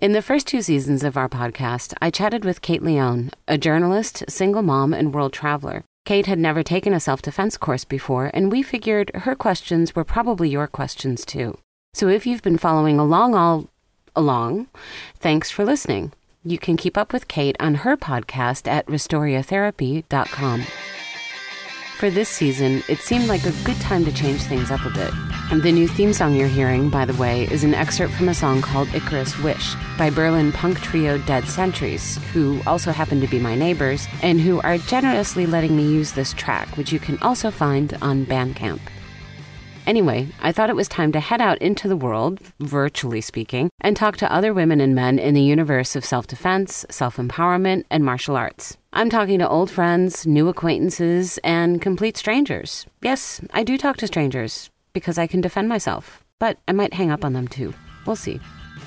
In the first two seasons of our podcast, I chatted with Kate Leone, a journalist, single mom, and world traveler. Kate had never taken a self defense course before, and we figured her questions were probably your questions too. So if you've been following along all along, thanks for listening. You can keep up with Kate on her podcast at restoriatherapy.com. For this season, it seemed like a good time to change things up a bit. And the new theme song you're hearing, by the way, is an excerpt from a song called Icarus Wish by Berlin punk trio Dead Centuries, who also happen to be my neighbors and who are generously letting me use this track, which you can also find on Bandcamp. Anyway, I thought it was time to head out into the world, virtually speaking, and talk to other women and men in the universe of self defense, self empowerment, and martial arts. I'm talking to old friends, new acquaintances, and complete strangers. Yes, I do talk to strangers because I can defend myself, but I might hang up on them too. We'll see.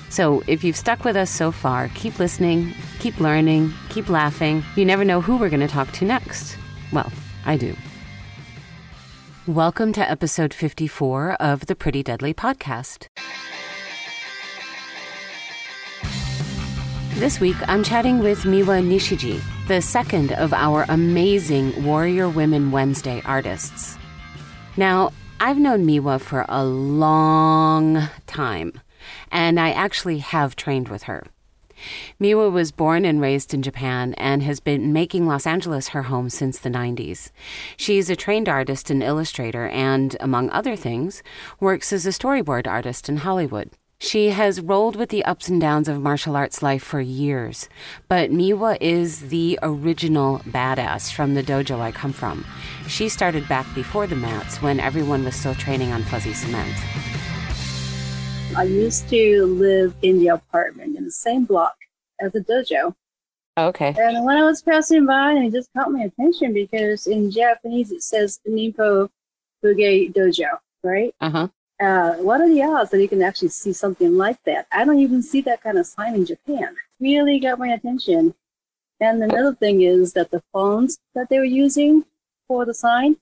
So, if you've stuck with us so far, keep listening, keep learning, keep laughing. You never know who we're going to talk to next. Well, I do. Welcome to episode 54 of the Pretty Deadly podcast. This week, I'm chatting with Miwa Nishiji, the second of our amazing Warrior Women Wednesday artists. Now, I've known Miwa for a long time, and I actually have trained with her. Miwa was born and raised in Japan and has been making Los Angeles her home since the 90s. She's a trained artist and illustrator and, among other things, works as a storyboard artist in Hollywood. She has rolled with the ups and downs of martial arts life for years, but Miwa is the original badass from the dojo I come from. She started back before the mats when everyone was still training on fuzzy cement. I used to live in the apartment in the same block as the dojo. Okay. And when I was passing by, it just caught my attention because in Japanese it says Ninpo Bugei Dojo, right? Uh-huh. Uh, what are the odds that you can actually see something like that? I don't even see that kind of sign in Japan. Really got my attention. And another thing is that the fonts that they were using for the sign,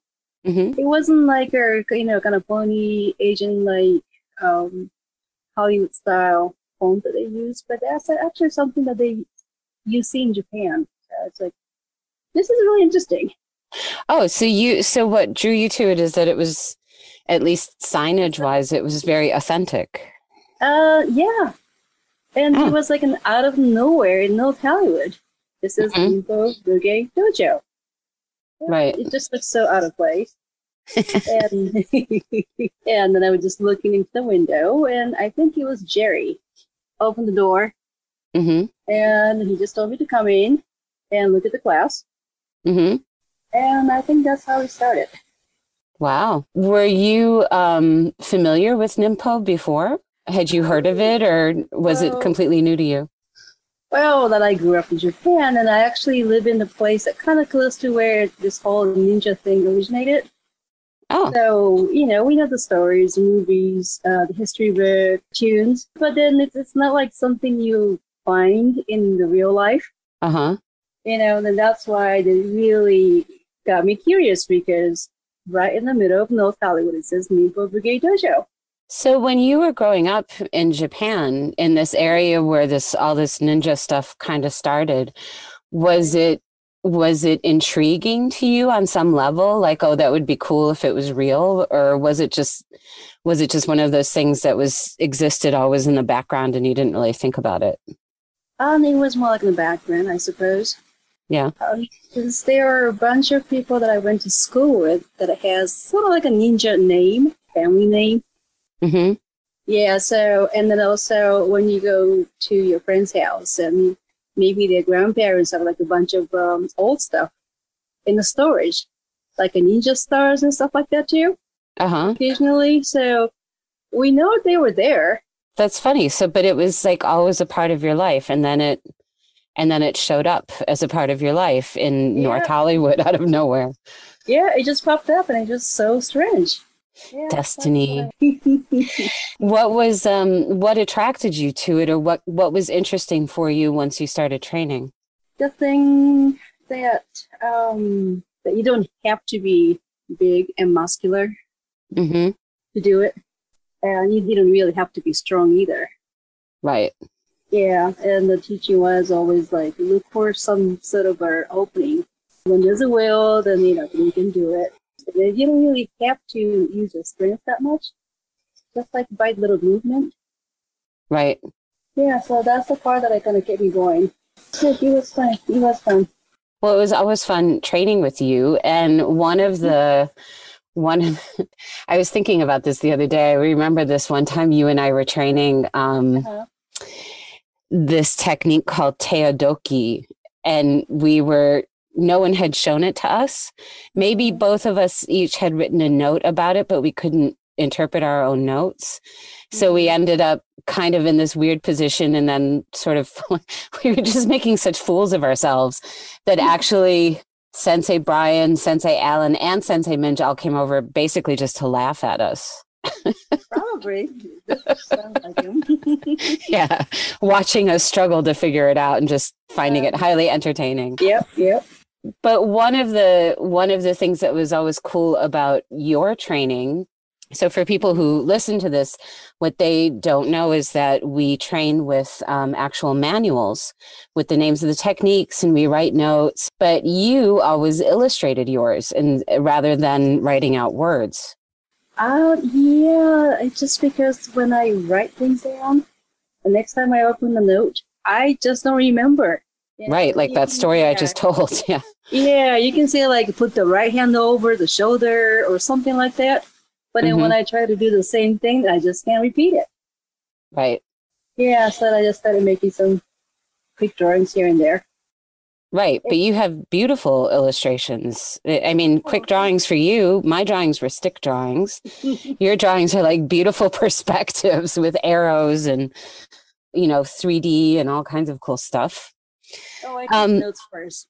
Mm-hmm. it wasn't like a you know kind of phony Asian like um, Hollywood style font that they use, but that's actually something that they you see in Japan. So it's like this is really interesting. Oh, so you so what drew you to it is that it was at least signage wise it was very authentic. Uh, yeah, and Oh. it was like an out of nowhere in North Hollywood. This is Mhm. Bugei Dojo. Right. It just looks so out of place. and and then I was just looking into the window, and I think it was Jerry. Opened the door, Mhm. and he just told me to come in and look at the class. Mhm. And I think that's how we started. Wow. Were you um familiar with Nimpo before? Had you heard of it or was it completely new to you? Well, that I grew up in Japan, and I actually live in a place that kind of close to where this whole ninja thing originated. Oh. So, you know, we know the stories, the movies, uh, the history book, tunes, but then it's, it's not like something you find in the real life, Uh-huh. you know, and that's why it really got me curious because right in the middle of North Hollywood, it says Nimpo Bugei Dojo. So when you were growing up in Japan, in this area where this all this ninja stuff kind of started, was it was it intriguing to you on some level? Like, oh, that would be cool if it was real, or was it just was it just one of those things that was existed always in the background and you didn't really think about it? Um, it was more like in the background, I suppose. Yeah. Um, because there are a bunch of people that I went to school with that has sort of like a ninja name, family name. Mm-hmm. Yeah, so, and then also when you go to your friend's house, and maybe their grandparents have like a bunch of um, old stuff in the storage, like a ninja stars and stuff like that too, Uh-huh. occasionally. So we know they were there. That's funny. So, but it was like always a part of your life, and then it, and then it showed up as a part of your life in North Hollywood out of nowhere. Yeah, it just popped up, and it's just so strange. Yeah, Destiny. why- What was um what attracted you to it, or what what was interesting for you once you started training? the thing that um that you don't have to be big and muscular Mm-hmm. to do it, and you didn't really have to be strong either. Right. Yeah, and the teaching was always like look for some sort of an opening. When there's a will, then you know you can do it. And you don't really have to use your strength that much. Just like by little movement. Right. Yeah, so that's the part that I kind of get me going. Yeah, it was fun. It was fun. Well, it was always fun training with you. And one of the one of I was thinking about this the other day. I remember this one time you and I were training um, uh-huh. this technique called tehodoki, and we were no one had shown it to us. Maybe both of us each had written a note about it, but we couldn't interpret our own notes. So we mm-hmm. ended up kind of in this weird position and then sort of we were just making such fools of ourselves that mm-hmm. actually Sensei Brian, Sensei Alan, and Sensei Minj all came over basically just to laugh at us. Probably. like yeah. Watching us struggle to figure it out and just finding it highly entertaining. Yep, yep. But one of the one of the things that was always cool about your training so, for people who listen to this, what they don't know is that we train with um, actual manuals with the names of the techniques and we write notes, but you always illustrated yours and rather than writing out words. Uh, yeah, it's just because when I write things down, the next time I open the note, I just don't remember. Know, right, like that story I just told. Yeah. Yeah, you can say like put the right hand over the shoulder or something like that but then mm-hmm. when I try to do the same thing, I just can't repeat it. Right. Yeah, so I just started making some quick drawings here and there. Right, but you have beautiful illustrations. I mean, quick drawings for you. My drawings were stick drawings. Your drawings are like beautiful perspectives with arrows and, you know, 3D and all kinds of cool stuff. Oh, I took um, notes first.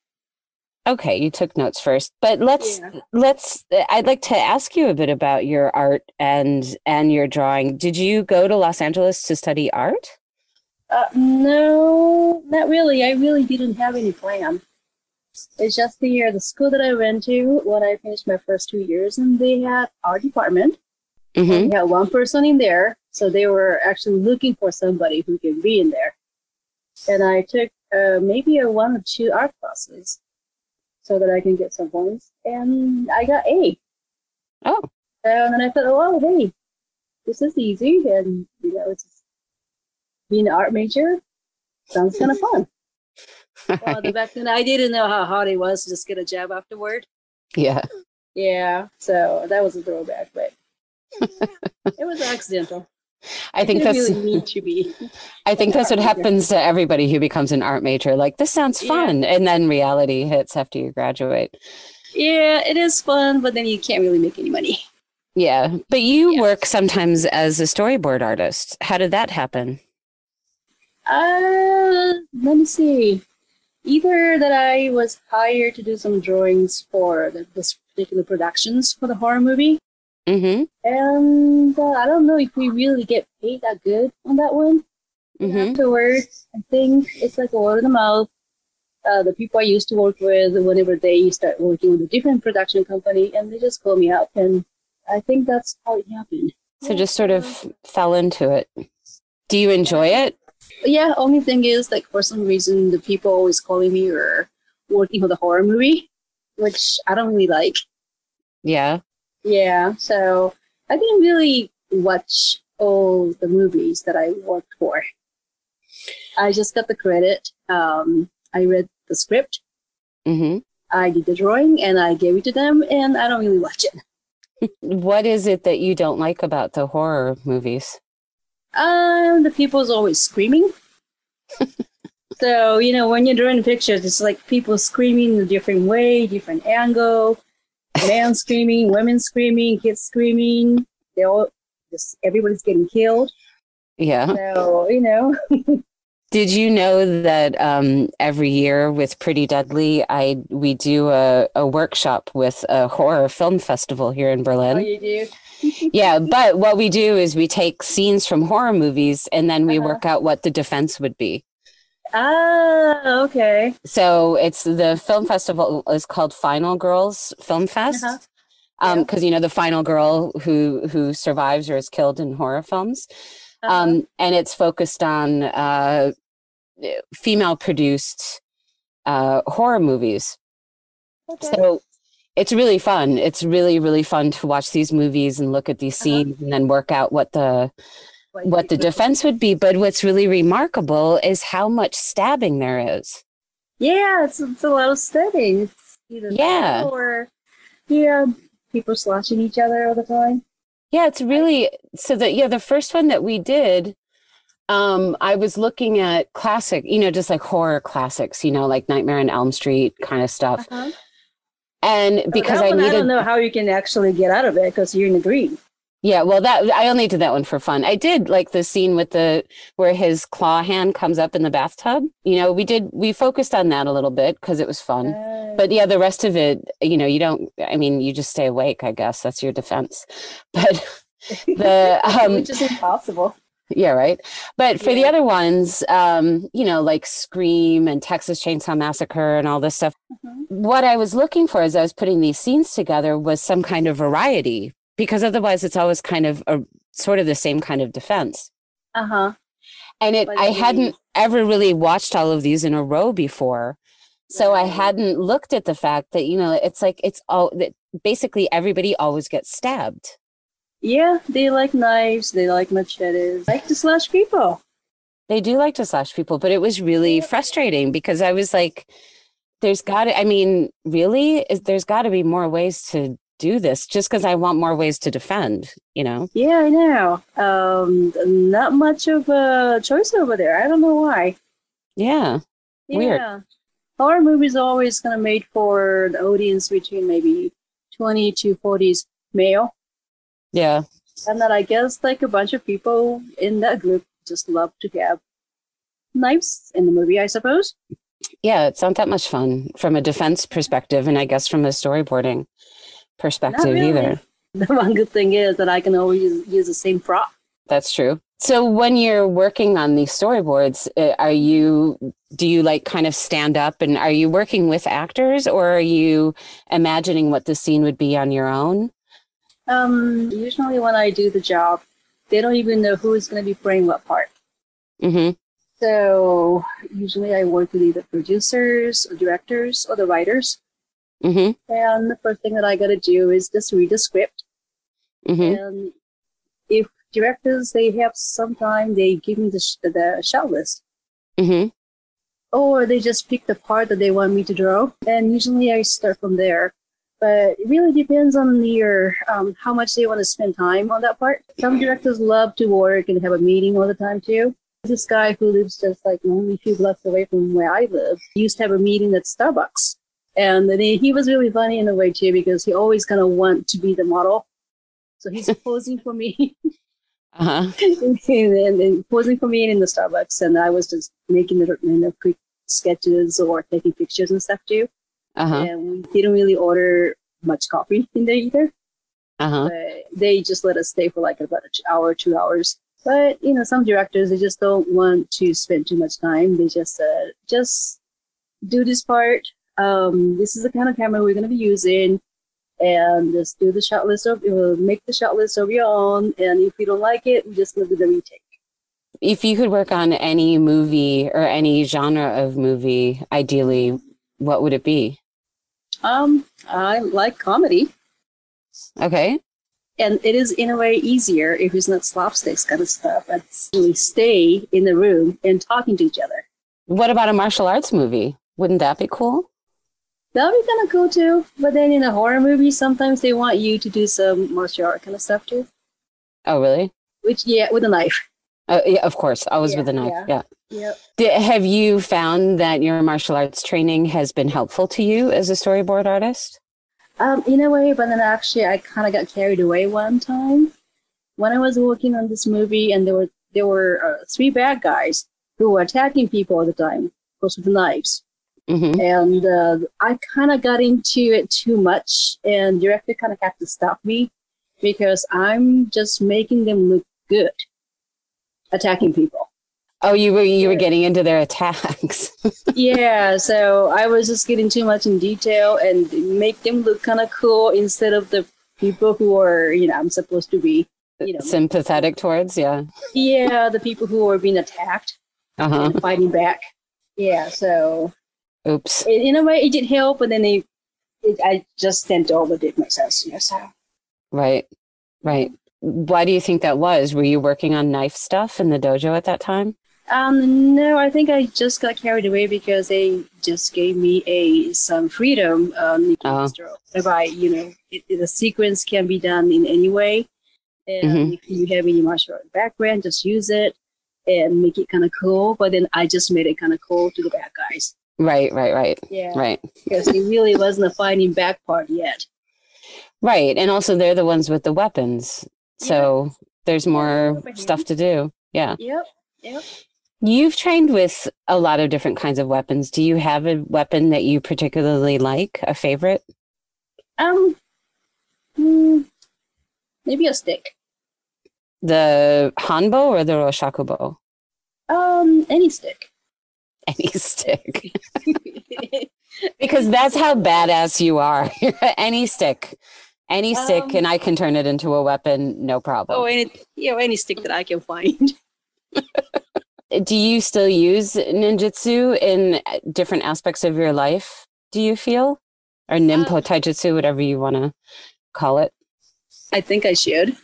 Okay, you took notes first, but let's yeah. let's. I'd like to ask you a bit about your art and and your drawing. Did you go to Los Angeles to study art? Uh, no, not really. I really didn't have any plan. It's just the year the school that I went to when I finished my first two years, and they had art department. Mm-hmm. We had one person in there, so they were actually looking for somebody who can be in there. And I took uh, maybe a one or two art classes so that I can get some points. And I got A. Oh. And then I thought, oh, hey, this is easy. And, you know, it's being an art major sounds kind of fun. well, the back then I didn't know how hard it was to just get a job afterward. Yeah. Yeah. So that was a throwback, but it was accidental. I think that's really need to be. I think that's what happens to everybody who becomes an art major. Like this sounds fun, yeah. and then reality hits after you graduate. Yeah, it is fun, but then you can't really make any money. Yeah, but you yeah. work sometimes as a storyboard artist. How did that happen? Uh, let me see. Either that I was hired to do some drawings for the, this particular productions for the horror movie, Mm-hmm. And uh, I don't know if we really get paid that good on that one. Mm-hmm. Afterwards, I think it's like a word of the mouth. Uh, the people I used to work with, whenever they start working with a different production company, and they just call me up, and I think that's how it happened. So just sort of fell into it. Do you enjoy it? Yeah. Only thing is, like for some reason, the people always calling me or working for the horror movie, which I don't really like. Yeah. Yeah, so I didn't really watch all the movies that I worked for. I just got the credit. Um, I read the script. Mm-hmm. I did the drawing and I gave it to them, and I don't really watch it. what is it that you don't like about the horror movies? Um, the people's always screaming. so you know, when you're drawing pictures, it's like people screaming in a different way, different angle men screaming, women screaming, kids screaming. They all just everybody's getting killed. Yeah. So you know. Did you know that um, every year with Pretty Deadly, I we do a, a workshop with a horror film festival here in Berlin. Oh, you do. yeah, but what we do is we take scenes from horror movies and then we uh-huh. work out what the defense would be. Ah, okay. So it's the film festival is called Final Girls Film Fest. Uh-huh. Um, because you know the final girl who who survives or is killed in horror films, uh-huh. um, and it's focused on uh, female produced uh, horror movies. Okay. So it's really fun. It's really really fun to watch these movies and look at these Uh-huh. scenes and then work out what the what the defense would be. But what's really remarkable is how much stabbing there is. Yeah, it's, it's a lot of stabbing. It's either Yeah. or yeah, people slashing each other all the time. Yeah, it's really so that yeah, the first one that we did, um, I was looking at classic, you know, just like horror classics, you know, like Nightmare on Elm Street kind of stuff. Uh-huh. And because that I one, I don't know how you can actually get out of it because you're in the green. Yeah, well that I only did that one for fun. I did like the scene with the where his claw hand comes up in the bathtub. You know, we did we focused on that a little bit because it was fun. Uh, But yeah, the rest of it, you know, you don't I mean, you just stay awake, I guess. That's your defense. But the um which is impossible. yeah, right. But for the other ones, um, you know, like Scream and Texas Chainsaw Massacre and all this stuff, Mhm. what I was looking for as I was putting these scenes together was some kind of variety because otherwise it's always kind of a sort of the same kind of defense. Uh huh. And it I hadn't ever really watched all of these in a row before. So I hadn't looked at the fact that, you know, it's like it's all that basically everybody always gets stabbed. Yeah, they like knives. They like machetes. Like to slash people. They do like to slash people, but it was really Yeah. frustrating because I was like, there's got to, I mean, really? Is, there's got to be more ways to do this just because I want more ways to defend, you know? Yeah, I know. Um, not much of a choice over there. I don't know why. Yeah. Weird. Yeah. Horror movies are always kind of made for the audience between maybe 20 to 40s male. Yeah. And then I guess like a bunch of people in that group just love to have knives in the movie, I suppose. Yeah. It's not that much fun from a defense perspective. And I guess from a storyboarding perspective really. either. The one good thing is that I can always use, use the same prop. That's true. So when you're working on these storyboards, uh, are you do you like kind of stand up and are you working with actors or are you imagining what the scene would be on your own? Um, usually when I do the job, they don't even know who is going to be playing what part. Mhm. So usually I work with either producers or directors or the writers. Mhm. And the first thing that I got to do is just read the script. Mhm. And if directors they have some time, they give me the sh- the shot list, Mhm. or they just pick the part that they want me to draw. And usually I start from there. But it really depends on your um, how much they want to spend time on that part. Some directors love to work and have a meeting all the time too. This guy who lives just like only a few blocks away from where I live used to have a meeting at Starbucks. And then he, was really funny in a way too because he always kind of want to be the model. So he's posing for me Uh-huh. and, and, and posing for me in the Starbucks, and I was just making the you know, quick sketches or taking pictures and stuff too. Uh-huh. And we didn't really order much coffee in there either. Uh-huh. But they just let us stay for like about an hour, two hours. But you know, some directors they just don't want to spend too much time. They just said, just do this part. Um, this is the kind of camera we're going to be using, and just do the shot list of. We'll make the shot list of your own, and if you don't like it, we just gonna do the retake. If you could work on any movie or any genre of movie, ideally, what would it be? Um, I like comedy, Okay. and it is in a way easier if it's not slapsticks kind of stuff. It's really stay in the room and talking to each other. What about a martial arts movie? Wouldn't that be cool? That would be kind of cool too. But then in a horror movie, sometimes they want you to do some martial art kind of stuff too. Oh, really? Which, yeah, with a knife. Uh, yeah, of course. Always with a knife. yeah. yeah. Yep. Have you found that your martial arts training has been helpful to you as a storyboard artist? Um, in a way, but then actually, I kind of got carried away one time when I was working on this movie, and there were there were uh, three bad guys who were attacking people all the time, of course with knives. Hmm and uh, I kind of got into it too much, and director kind of had to stop me because I'm just making them look good attacking people. Oh, you were you were getting into their attacks. yeah, so I was just getting too much in detail and make them look kind of cool instead of the people who are, you know, I'm supposed to be, you know, Sympathetic towards, yeah. yeah, the people who are being attacked. Uh-huh. and fighting back. Yeah, so Oops. in, a way it did help, but then they, it, I just tend to overdo it myself. You know, so Right. Right. Why do you think that was? Were you working on knife stuff in the dojo at that time? Um, no, I think I just got carried away because they just gave me a some freedom. Um, whereby you know it, the sequence can be done in any way, and Mhm. if you have any martial art background, just use it and make it kind of cool. But then I just made it kind of cool to the bad guys. Right, right, right. Yeah, Right. because he really wasn't a fighting back part yet. Right. And also they're the ones with the weapons. So there's more stuff to do. Yeah. Yep, yep. You've trained with a lot of different kinds of weapons. Do you have a weapon that you particularly like, a favorite? Um, hmm, maybe a stick. The hanbo or the roshakubo? Um, any stick. Any stick. because that's how badass you are. any stick. Any stick Um, and I can turn it into a weapon, no problem. Oh, any you know any stick that I can find. Do you still use ninjutsu in different aspects of your life? Do you feel? Or nimpo Uh, taijutsu, whatever you want to call it. I think I should,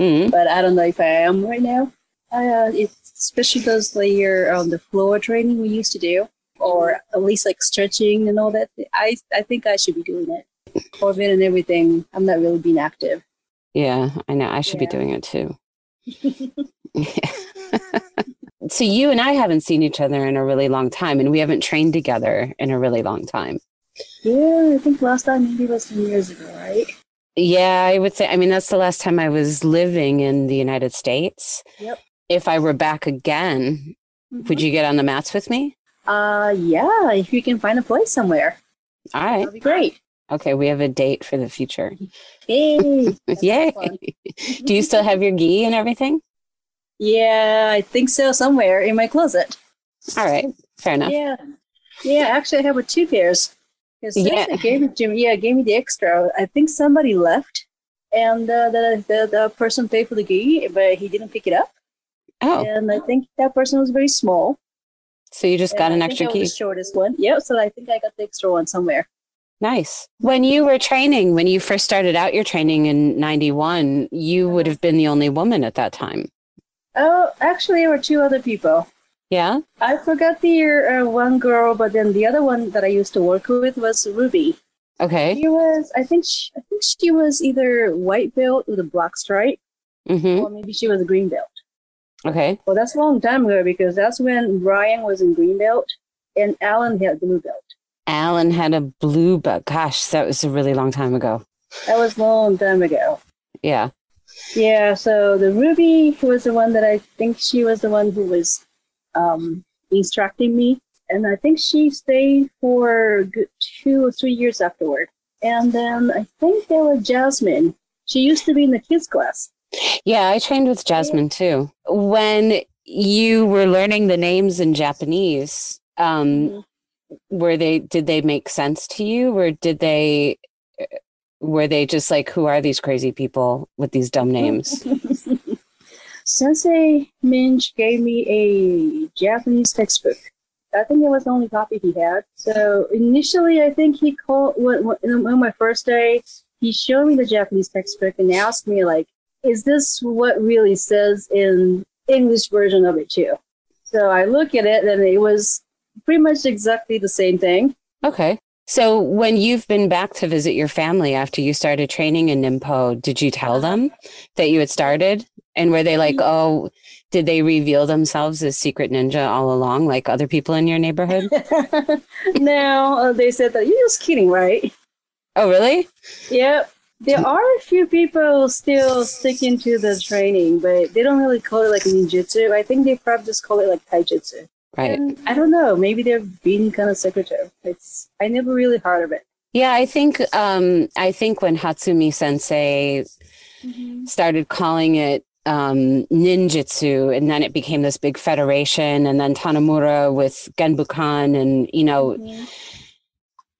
Mm, but I don't know if I am right now. I, uh, it's especially those layer on the floor training we used to do, or at least like stretching and all that. I I think I should be doing it. Corbin and everything. I'm not really being active. yeah, I know. I should be doing it too. so you and I haven't seen each other in a really long time, and we haven't trained together in a really long time. Yeah, I think last time maybe was some years ago, right? Yeah, I would say. I mean, that's the last time I was living in the United States. Yep. If I were back again, would you get on the mats with me? Uh, yeah. If you can find a place somewhere, All right. that'd be great. Okay, we have a date for the future. Hey. Yay. Do you still have your gi and everything? Yeah, I think so. Somewhere in my closet. All right, fair enough. Yeah, yeah. Actually, I have with two pairs. Yeah. gave it to me. Yeah, gave me the extra. I think somebody left, and uh, the, the the person paid for the gi, but he didn't pick it up. Oh, And I think that person was very small. so you just got an I extra I key. the shortest one. Yeah, so I think I got the extra one somewhere. Nice. When you were training, when you first started out your training in 91, you would have been the only woman at that time. Oh, actually, there were two other people. Yeah? I forgot the uh, one girl, but then the other one that I used to work with was Ruby. Okay. She was, I think, she, I think she was either white belt with a black stripe, Mm-hmm. or maybe she was a green belt. Okay. Well, that's a long time ago because that's when Brian was in green belt and Alan had blue belt. Alan had a blue belt. Gosh, that was a really long time ago. That was a long time ago. Yeah. Yeah, so the Ruby was the one that I think she was the one who was um, instructing me. And I think she stayed for good two or three years afterward. And then I think there was Jasmine. She used to be in the kids class. Yeah, I trained with Jasmine too. When you were learning the names in Japanese, um, Mhm. were they did they make sense to you or did they were they just like who are these crazy people with these dumb names? Sensei Minch gave me a Japanese textbook. I think it was the only copy he had. So initially, I think he called on my first day. He showed me the Japanese textbook and asked me like, "Is this what really says in English version of it too?" So I look at it and it was pretty much exactly the same thing. Okay. So when you've been back to visit your family after you started training in Nimpo, did you tell them that you had started? And were they like, oh, did they reveal themselves as secret ninja all along, like other people in your neighborhood? uh, they said that you're just kidding, right? oh, really? Yep. There are a few people still sticking to the training, but they don't really call it like ninjutsu. I think they probably just call it like taijutsu. Right. And I don't know. Maybe they're being kind of secretive. It's I never really heard of it. Yeah, I think um, I think when Hatsumi Sensei started calling it um, ninjutsu, and then it became this big federation, and then Tanemura with Genbukan, and you know,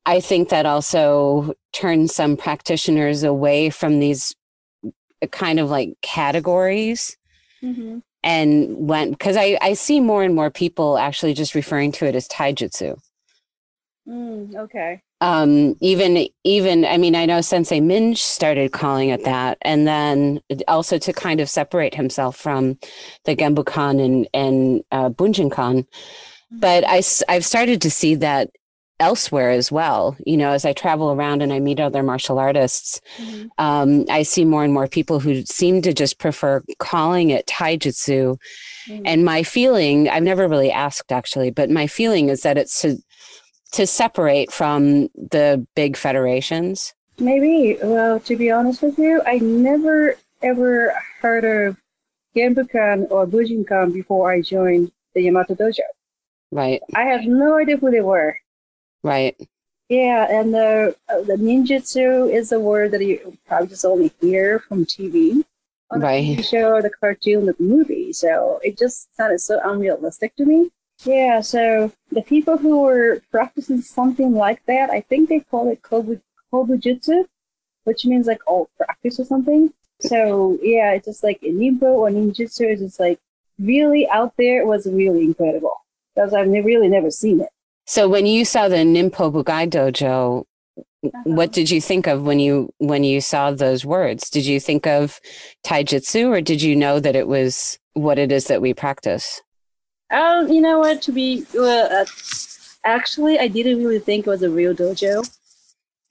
I think that also turned some practitioners away from these kind of like categories Mm-hmm. and went because I, I see more and more people actually just referring to it as taijutsu. Mm, okay. Um, even even I mean I know Sensei Minj started calling it that, and then also to kind of separate himself from the Genbukan and and uh, Bujinkan. But I I've started to see that elsewhere as well. You know, as I travel around and I meet other martial artists, mm-hmm. um, I see more and more people who seem to just prefer calling it taijutsu. Mm-hmm. And my feeling, I've never really asked actually, but my feeling is that it's to to separate from the big federations. Maybe. Well, to be honest with you, I never ever heard of Genbukan or Bujinkan before I joined the Yamato Dojo. Right. I have no idea who they were. Right. Yeah, and the uh, the ninjutsu is a word that you probably just only hear from TV, on right. TV show, or the cartoon, the movie. So it just sounded so unrealistic to me. Yeah, so the people who were practicing something like that, I think they call it kobu kobujutsu, which means like old practice or something. So yeah, it's just like ninpo or ninjutsu is just like really out there. It was really incredible because I've really never seen it. So when you saw the Ninpo Bugei Dojo, uh-huh. what did you think of when you when you saw those words? Did you think of taijutsu, or did you know that it was what it is that we practice? Um, you know what? To be uh, actually, I didn't really think it was a real dojo.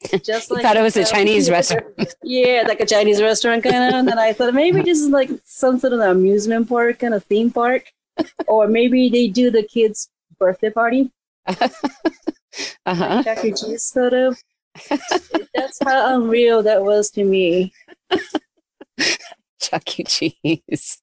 Just like thought it was a Chinese restaurant. yeah, like a Chinese restaurant kind of. And then I thought maybe this is like some sort of amusement park, kind of theme park, or maybe they do the kids' birthday party uh-huh. Like Chuck E. Cheese sort of. That's how unreal that was to me. Chuck E. Cheese.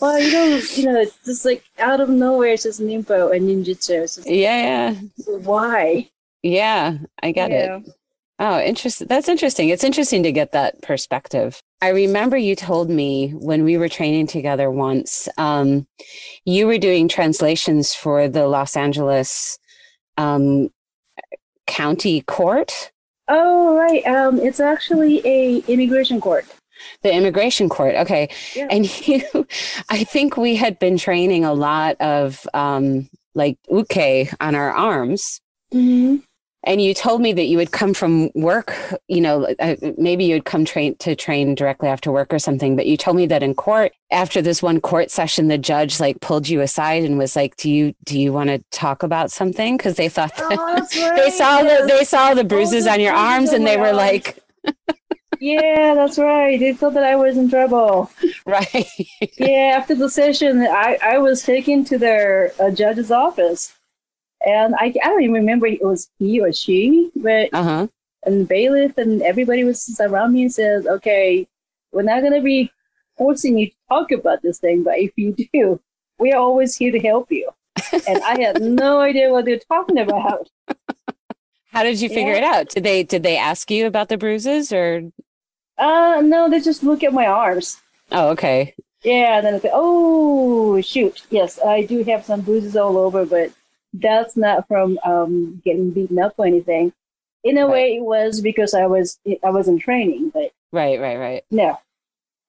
well, you know, you know, it's just like out of nowhere, it's just ninpo and ninjutsu. Just, yeah, yeah. Why? Yeah, I get yeah. it. Oh, interesting. That's interesting. It's interesting to get that perspective. I remember you told me when we were training together once, um, you were doing translations for the Los Angeles um, County Court. Oh, right. Um, it's actually a immigration court. The immigration court. Okay. Yeah. And you, I think we had been training a lot of um, like uke on our arms. Mm-hmm and you told me that you would come from work you know maybe you'd come train to train directly after work or something but you told me that in court after this one court session the judge like pulled you aside and was like do you do you want to talk about something because they thought oh, right. they saw the they saw the bruises on your arms and they were like yeah, that's right. They thought that I was in trouble. Right. yeah, after the session, I, I was taken to their uh, judge's office and I, I don't even remember it was he or she, but uh-huh. and bailiff and everybody was around me and says, "Okay, we're not gonna be forcing you to talk about this thing, but if you do, we are always here to help you." and I had no idea what they're talking about. How did you figure yeah. it out? Did they did they ask you about the bruises or? Uh, no, they just look at my arms. Oh, okay. Yeah, and then say, "Oh, shoot! Yes, I do have some bruises all over, but that's not from um, getting beaten up or anything. In a right. way, it was because I was I was in training, but right, right, right. No,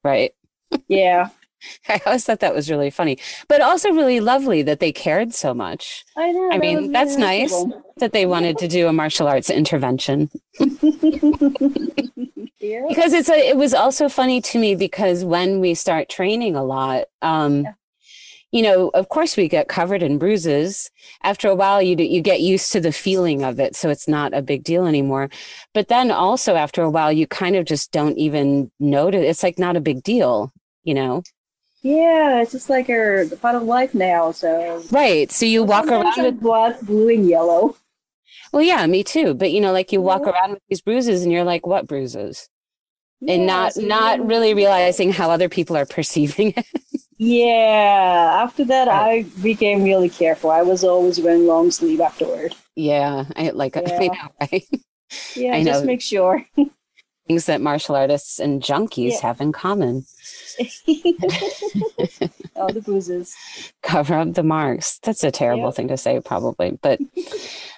right. Yeah. I always thought that was really funny, but also really lovely that they cared so much. I know. I mean, that's nice that they wanted to do a martial arts intervention. yeah. Because it's a, it was also funny to me because when we start training a lot, um, yeah you know, of course we get covered in bruises. After a while, you you get used to the feeling of it, so it's not a big deal anymore. But then also after a while, you kind of just don't even notice. It's like not a big deal, you know. Yeah, it's just like a part of life now. So right, so you walk around with black, blue, and yellow. Well, yeah, me too. But you know, like you walk yeah. around with these bruises, and you're like, "What bruises?" Yeah, and not so not really realizing how other people are perceiving it. Yeah. After that, I became really careful. I was always wearing long sleeve afterward. Yeah, I like. Yeah. I know, right? Yeah, I just make sure. Things that martial artists and junkies yeah. have in common. All the bruises. Cover up the marks. That's a terrible yep. thing to say, probably. But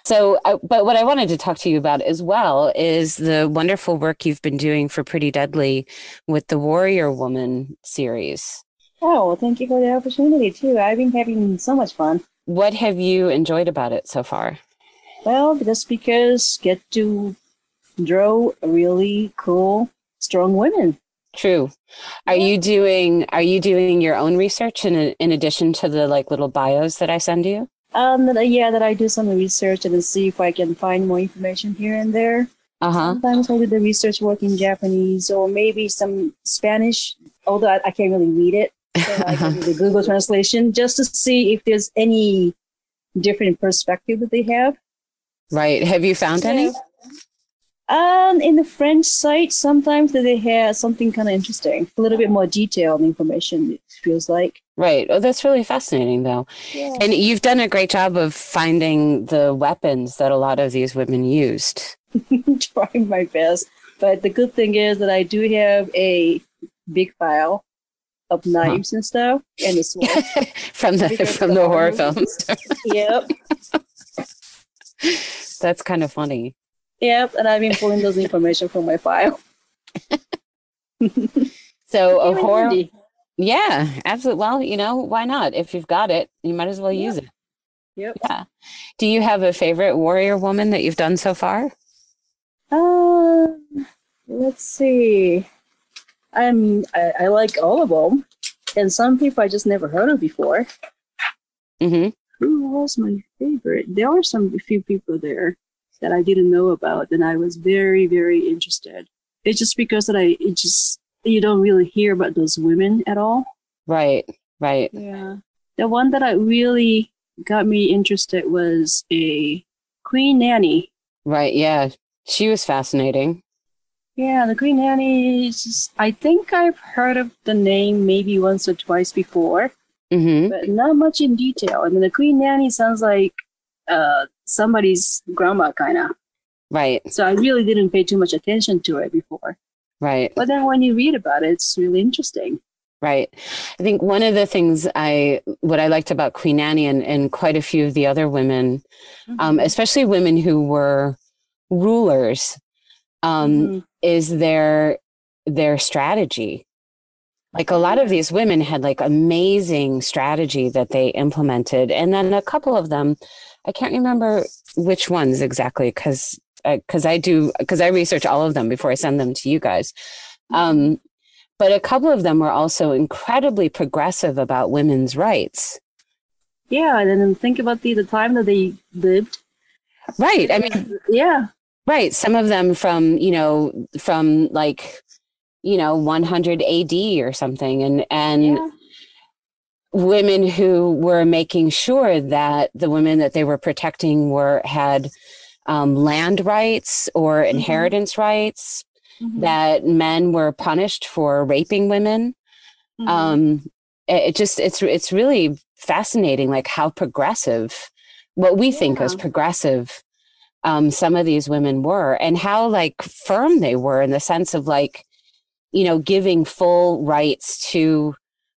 so, uh, but what I wanted to talk to you about as well is the wonderful work you've been doing for Pretty Deadly with the Warrior Woman series. Oh, well, thank you for the opportunity too. I've been having so much fun. What have you enjoyed about it so far? Well, just because get to draw really cool, strong women. True. Are Yeah. you doing are you doing your own research in in addition to the like little bios that I send you? Um, yeah, that I do some research and see if I can find more information here and there. Uh-huh. Sometimes I do the research work in Japanese or maybe some Spanish, although I, I can't really read it. So I can do the Google translation just to see if there's any different perspective that they have. Right. Have you found any? Um, in the French site, sometimes they have something kind of interesting, a little bit more detailed information. It feels like. Right. Oh, that's really fascinating though. Yeah. And you've done a great job of finding the weapons that a lot of these women used. trying my best. But the good thing is that I do have a big file of knives and stuff and it's from the Because from the horror horror films. yep. That's kind of funny. Yep. And I've been pulling those information from my file. So a horror handy. Yeah, absolutely. Well, you know, why not? If you've got it, you might as well Yeah. use it. Yep. Yeah. Do you have a favorite warrior woman that you've done so far? Um, let's see. I mean, I, I like all of them, and some people I just never heard of before. Mm-hmm. Who was my favorite? There were some few people there that I didn't know about, and I was very, very interested. It's just because that I, it just you don't really hear about those women at all. Right. Right. Yeah. The one that I really got me interested was a Queen Nanny. Right. Yeah. She was fascinating. Yeah, the Queen Nanny is I think I've heard of the name maybe once or twice before, Mm-hmm. but not much in detail. I mean, the Queen Nanny sounds like uh, somebody's grandma, kind of. Right. So I really didn't pay too much attention to it before. Right. But then when you read about it, it's really interesting. Right. I think one of the things I, what I liked about Queen Nanny and, and quite a few of the other women, um, especially women who were rulers, um, Mhm. is their, their strategy. Like a lot of these women had like amazing strategy that they implemented. And then a couple of them, I can't remember which ones exactly because because I do because I research all of them before I send them to you guys. Um, but a couple of them were also incredibly progressive about women's rights. Yeah, and then think about the, the time that they lived. Right. I mean, Yeah. Right. Some of them from, you know, from like, you know, 100 AD or something. And, and yeah. women who were making sure that the women that they were protecting were, had um, land rights or Mhm. inheritance rights, Mhm. that men were punished for raping women. Mhm. um it it just it's it's really fascinating like how progressive what we think as progressive um some of these women were and how like firm they were in the sense of like you know giving full rights to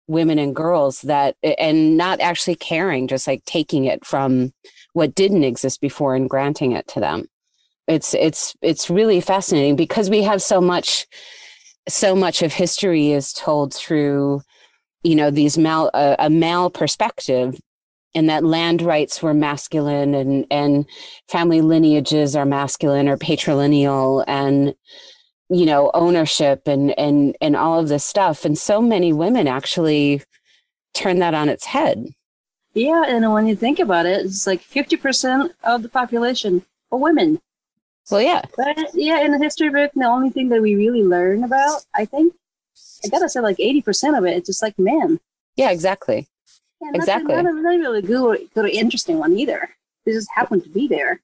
women and girls that and not actually caring just like taking it from what didn't exist before and granting it to them. It's it's it's really fascinating because we have so much so much of history is told through you know these male uh, a male perspective and that land rights were masculine and and family lineages are masculine or patrilineal and you know ownership and and and all of this stuff and so many women actually turn that on its head Yeah, and when you think about it, it's like 50% of the population are women. well yeah But yeah, in the history book, the only thing that we really learn about, I think, I gotta say, like 80% of it, it's just like men. yeah exactly Yeah, that's Exactly. Not, a- not really a good, or, good or interesting one either. They just happen to be there.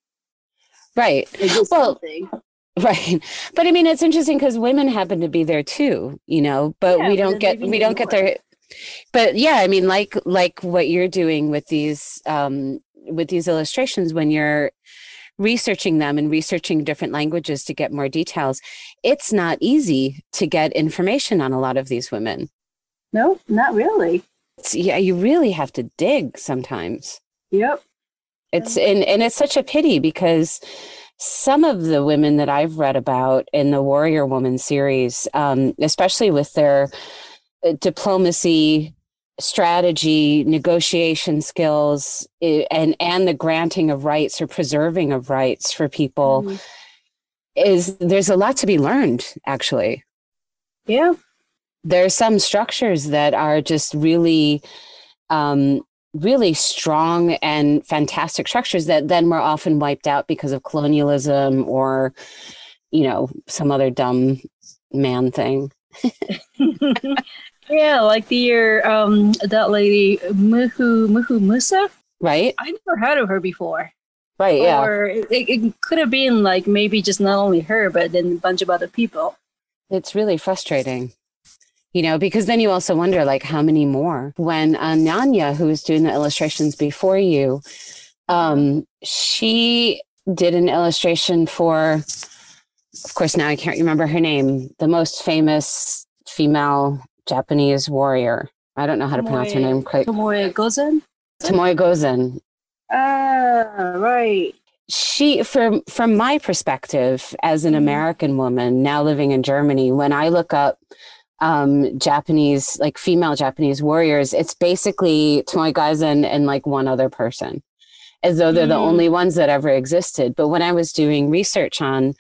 right Well, something. Right. But I mean, it's interesting because women happen to be there too, you know, but Yeah, we don't get, we don't get their, but yeah, I mean, like, like what you're doing with these, um, with these illustrations when you're researching them and researching different languages to get more details, it's not easy to get information on a lot of these women. No, not really. It's, yeah, you really have to dig sometimes. Yep. It's and and it's such a pity because some of the women that I've read about in the Warrior Woman series, um, especially with their uh, diplomacy strategy, negotiation skills, and and the granting of rights or preserving of rights for people mm-hmm. is there's a lot to be learned actually. Yeah. There are some structures that are just really um, really strong and fantastic structures that then were often wiped out because of colonialism or you know some other dumb man thing. Yeah like the year um that lady muhu muhu musa? Right. I never heard of her before. Right yeah. Or it, it could have been like maybe just not only her but then a bunch of other people. It's really frustrating you know, because then you also wonder like how many more. When Ananya, who was doing the illustrations before you, um, she did an illustration for, of course, now I can't remember her name, the most famous female Japanese warrior. I don't know how to Tomoe, pronounce her name quite. Tomoe Gozen? Tomoe Gozen. Ah, right. She, from from my perspective as an mm-hmm. American woman now living in Germany, when I look up um, Japanese, like female Japanese warriors, it's basically Tomoe Gozen and like one other person, as though they're mm. the only ones that ever existed. But when I was doing research on,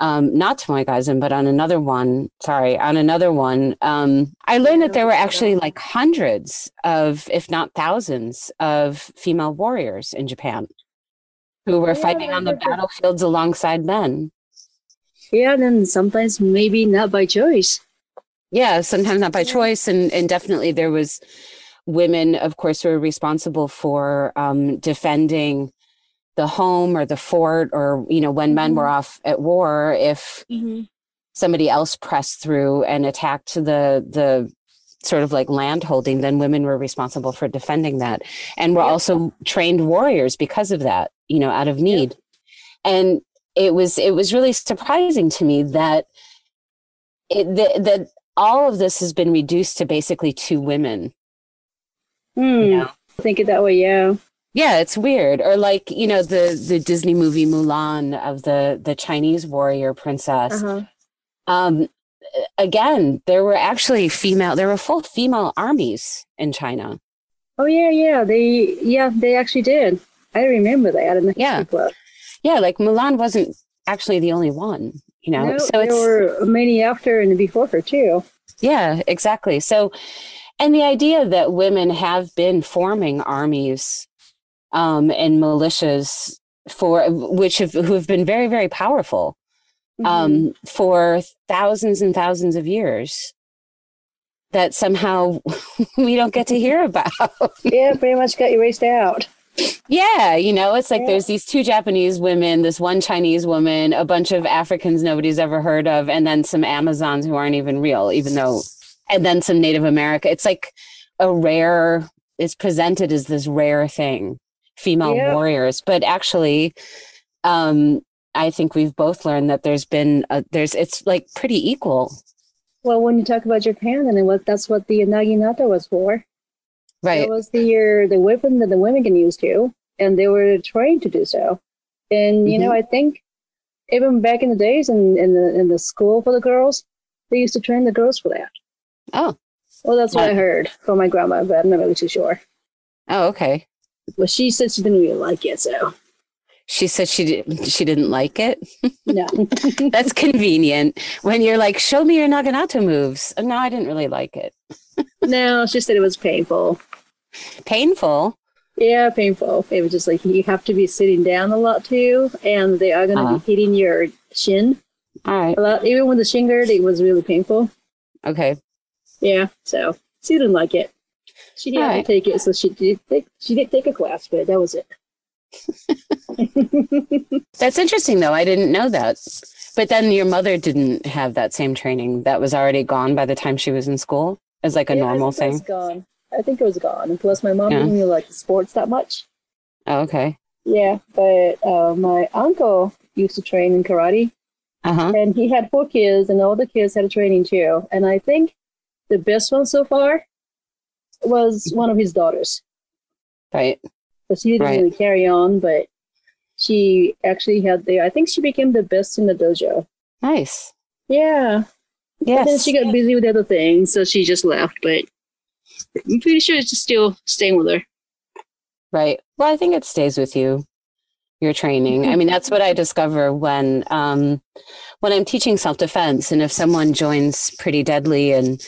um, not Tomoe Gozen, but on another one, sorry, on another one, um, I learned that there were actually like hundreds of, if not thousands, of female warriors in Japan who were yeah, fighting on the battlefields alongside men. Yeah, and sometimes maybe not by choice yeah sometimes not by choice and and definitely there was women of course were responsible for um, defending the home or the fort or you know when men were mm-hmm. off at war if mm-hmm. somebody else pressed through and attacked the the sort of like land holding then women were responsible for defending that and were yep. also trained warriors because of that you know out of need yep. and it was it was really surprising to me that it, that all of this has been reduced to basically two women. Hmm. You know? Think it that way, yeah. Yeah, it's weird. Or like, you know, the the Disney movie Mulan of the the Chinese warrior princess. Uh-huh. Um again, there were actually female there were full female armies in China. Oh yeah, yeah. They yeah, they actually did. I remember that in the yeah. Book. Yeah, like Mulan wasn't actually the only one you know no, so there were many after and before her too. Yeah exactly. So and the idea that women have been forming armies um, and militias for which have who have been very very powerful mm-hmm. um, for thousands and thousands of years that somehow we don't get to hear about. Yeah pretty much got erased out yeah, you know, it's like there's these two Japanese women, this one Chinese woman, a bunch of Africans nobody's ever heard of, and then some Amazons who aren't even real, even though, and then some Native America. It's like a rare, it's presented as this rare thing, female yeah. warriors. But actually, um, I think we've both learned that there's been, a, there's, it's like pretty equal. Well, when you talk about Japan, and what that's what the naginata was for. Right. It was the the weapon that the women can use too, and they were trained to do so. And you mm-hmm. know, I think even back in the days in, in the in the school for the girls, they used to train the girls for that. Oh. Well, that's what I heard from my grandma, but I'm not really too sure. Oh, okay. Well, she said she didn't really like it, so. She said she did, she didn't like it. No, that's convenient when you're like, "Show me your naginata moves." No, I didn't really like it. no, she said it was painful. Painful. Yeah, painful. It was just like you have to be sitting down a lot too, and they are going to uh-huh. be hitting your shin. All right. A lot. Even with the shin guard, it was really painful. Okay. Yeah. So she didn't like it. She didn't right. take it, so she did. Take, she did take a class, but that was it. That's interesting, though. I didn't know that. But then your mother didn't have that same training. That was already gone by the time she was in school as like a yeah, normal thing. It gone. I think it was gone. And plus, my mom yeah. didn't really like sports that much. Oh, okay. Yeah, but uh, my uncle used to train in karate. Uh-huh. And he had four kids, and all the kids had a training too. And I think the best one so far was one of his daughters. Right. So she didn't right. really carry on, but she actually had the, I think she became the best in the dojo. Nice. Yeah. Yes. But then she got busy with other things, so she just left. But I'm pretty sure it's still staying with her. Right. Well, I think it stays with you. Your training. I mean, that's what I discover when um, when I'm teaching self defense, and if someone joins Pretty Deadly, and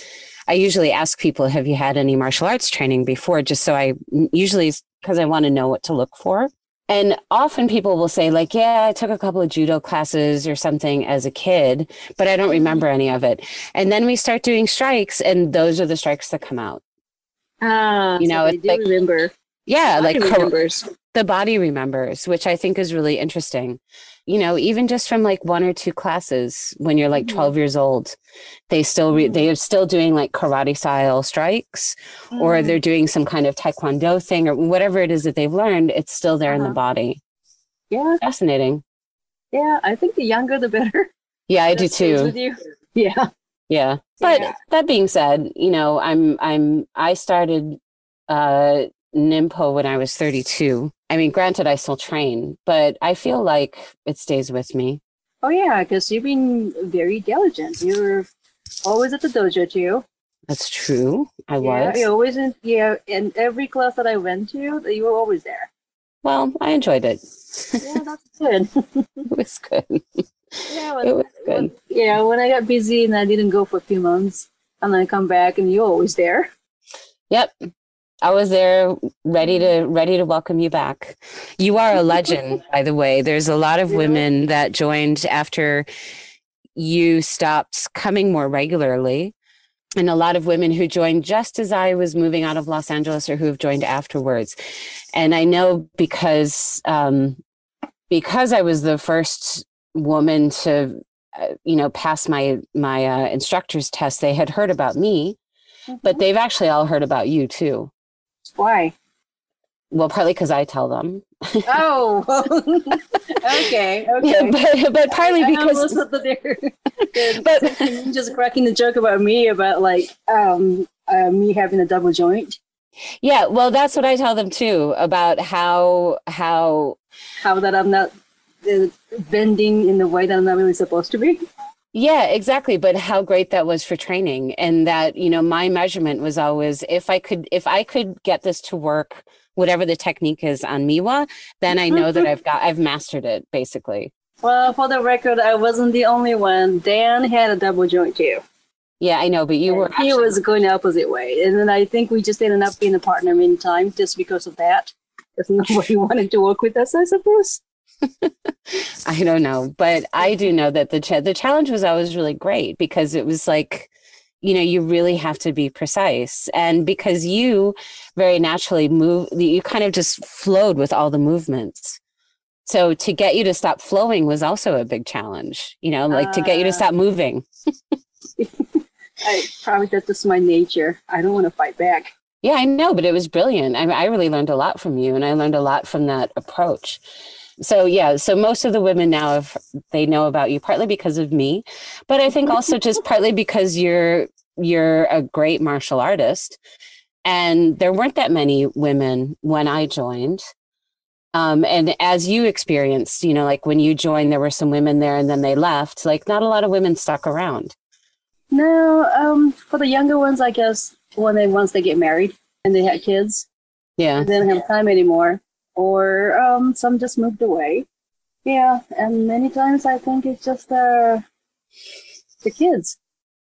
I usually ask people, "Have you had any martial arts training before?" Just so I usually because I want to know what to look for. And often people will say, like, yeah, I took a couple of judo classes or something as a kid, but I don't remember any of it. And then we start doing strikes, and those are the strikes that come out. Ah, you know, so it's like, remember. Yeah, like remembers. the body remembers, which I think is really interesting. You know, even just from like one or two classes when you're like mm-hmm. 12 years old, they still re- mm-hmm. they are still doing like karate style strikes mm-hmm. or they're doing some kind of taekwondo thing or whatever it is that they've learned, it's still there uh-huh. in the uh-huh. body. Yeah. Fascinating. Yeah, I think the younger the better. Yeah, I do too. Yeah. Yeah. But yeah. that being said, you know, I'm I'm I started uh Ninpo when I was 32. I mean, granted, I still train, but I feel like it stays with me. Oh, yeah, because you've been very diligent. You're always at the dojo, too. That's true. I yeah, was. I always, in, yeah, in every class that I went to, you were always there. Well, I enjoyed it. yeah, that's good. it was good. Yeah, when, it was good. When, yeah, when I got busy and I didn't go for a few months, and then I come back and you're always there. Yep, I was there ready to ready to welcome you back. You are a legend, by the way. There's a lot of women that joined after you stopped coming more regularly. And a lot of women who joined just as I was moving out of Los Angeles or who have joined afterwards. And I know because um, because I was the first woman to uh, you know pass my my uh, instructor's test, they had heard about me, but mm-hmm. they've actually all heard about you too. Why? Well, partly because I tell them. oh, okay, okay. Yeah, but, but partly I, because I they're but just cracking the joke about me about like um uh, me having a double joint. Yeah, well, that's what I tell them too about how how how that I'm not uh, bending in the way that I'm not really supposed to be. Yeah, exactly. But how great that was for training. And that, you know, my measurement was always if I could if I could get this to work, whatever the technique is on Miwa, then I know that I've got I've mastered it basically. Well, for the record, I wasn't the only one. Dan had a double joint too. Yeah, I know, but you were he actually- was going the opposite way. And then I think we just ended up being a partner many times just because of that. Because nobody wanted to work with us, I suppose. I don't know, but I do know that the cha- the challenge was always really great because it was like, you know, you really have to be precise, and because you very naturally move, you kind of just flowed with all the movements. So to get you to stop flowing was also a big challenge. You know, like uh, to get you to stop moving. I probably that's just my nature. I don't want to fight back. Yeah, I know, but it was brilliant. I, I really learned a lot from you, and I learned a lot from that approach so yeah so most of the women now have they know about you partly because of me but i think also just partly because you're you're a great martial artist. And there weren't that many women when i joined. Um, and as you experienced you know like when you joined there were some women there and then they left like not a lot of women stuck around. No um, for the younger ones i guess when they once they get married and they had kids yeah. they don't have time anymore or um, some just moved away. Yeah, and many times I think it's just uh, the kids.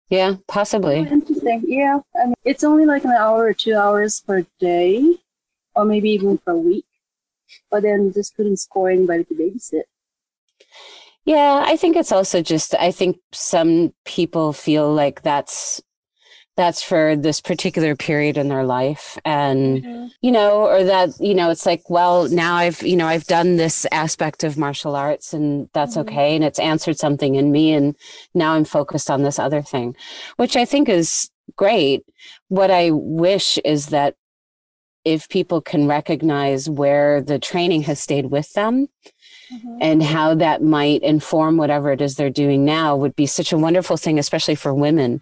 Yeah, possibly. Oh, interesting. Yeah, I mean, it's only like an hour or two hours per day, or maybe even per week. But then just couldn't score anybody to babysit. Yeah, I think it's also just, I think some people feel like that's that's for this particular period in their life and mm-hmm. you know or that you know it's like well now i've you know i've done this aspect of martial arts and that's mm-hmm. okay and it's answered something in me and now i'm focused on this other thing which i think is great what i wish is that if people can recognize where the training has stayed with them mm-hmm. and how that might inform whatever it is they're doing now would be such a wonderful thing especially for women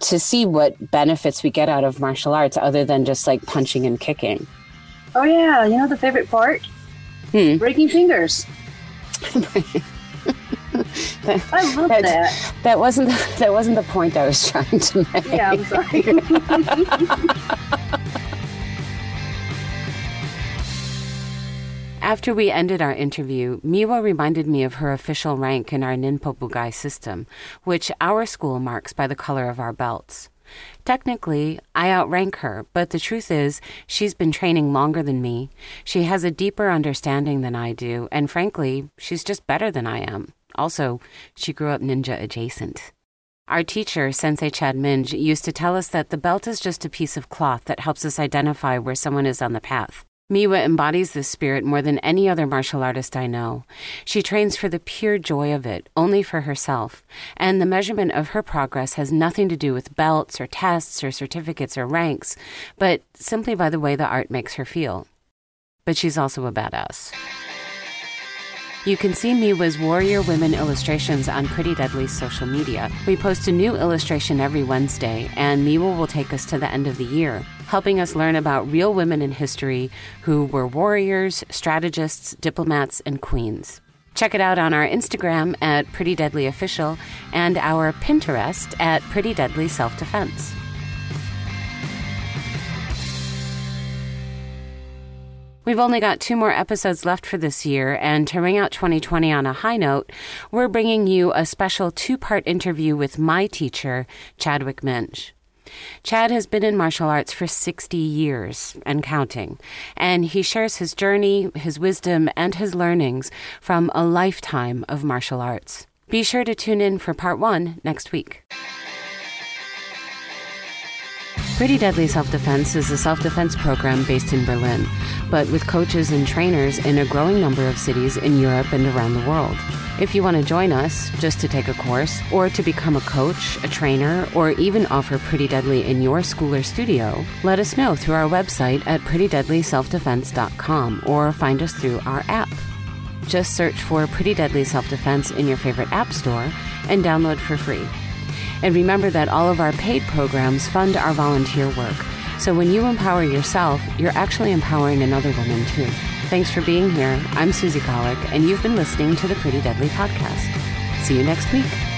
to see what benefits we get out of martial arts other than just like punching and kicking. Oh yeah, you know the favorite part? Hmm. Breaking fingers. I love That- that. That wasn't the, that wasn't the point I was trying to make. Yeah, I'm sorry. After we ended our interview, Miwa reminded me of her official rank in our Ninpo Bugei system, which our school marks by the color of our belts. Technically, I outrank her, but the truth is, she's been training longer than me. She has a deeper understanding than I do, and frankly, she's just better than I am. Also, she grew up ninja adjacent. Our teacher, Sensei Chad Minch, used to tell us that the belt is just a piece of cloth that helps us identify where someone is on the path. Miwa embodies this spirit more than any other martial artist I know. She trains for the pure joy of it, only for herself, and the measurement of her progress has nothing to do with belts or tests or certificates or ranks, but simply by the way the art makes her feel. But she's also a badass. You can see Miwa's Warrior Women illustrations on Pretty Deadly's social media. We post a new illustration every Wednesday, and Miwa will take us to the end of the year, helping us learn about real women in history who were warriors, strategists, diplomats, and queens. Check it out on our Instagram at Pretty Deadly Official and our Pinterest at Pretty Deadly Self Defense. We've only got two more episodes left for this year, and to ring out 2020 on a high note, we're bringing you a special two part interview with my teacher, Chadwick Minch. Chad has been in martial arts for 60 years and counting, and he shares his journey, his wisdom, and his learnings from a lifetime of martial arts. Be sure to tune in for part one next week. Pretty Deadly Self Defense is a self defense program based in Berlin, but with coaches and trainers in a growing number of cities in Europe and around the world. If you want to join us, just to take a course, or to become a coach, a trainer, or even offer Pretty Deadly in your school or studio, let us know through our website at prettydeadlyselfdefense.com or find us through our app. Just search for Pretty Deadly Self Defense in your favorite app store and download for free. And remember that all of our paid programs fund our volunteer work. So when you empower yourself, you're actually empowering another woman too. Thanks for being here. I'm Susie Colick, and you've been listening to the Pretty Deadly Podcast. See you next week.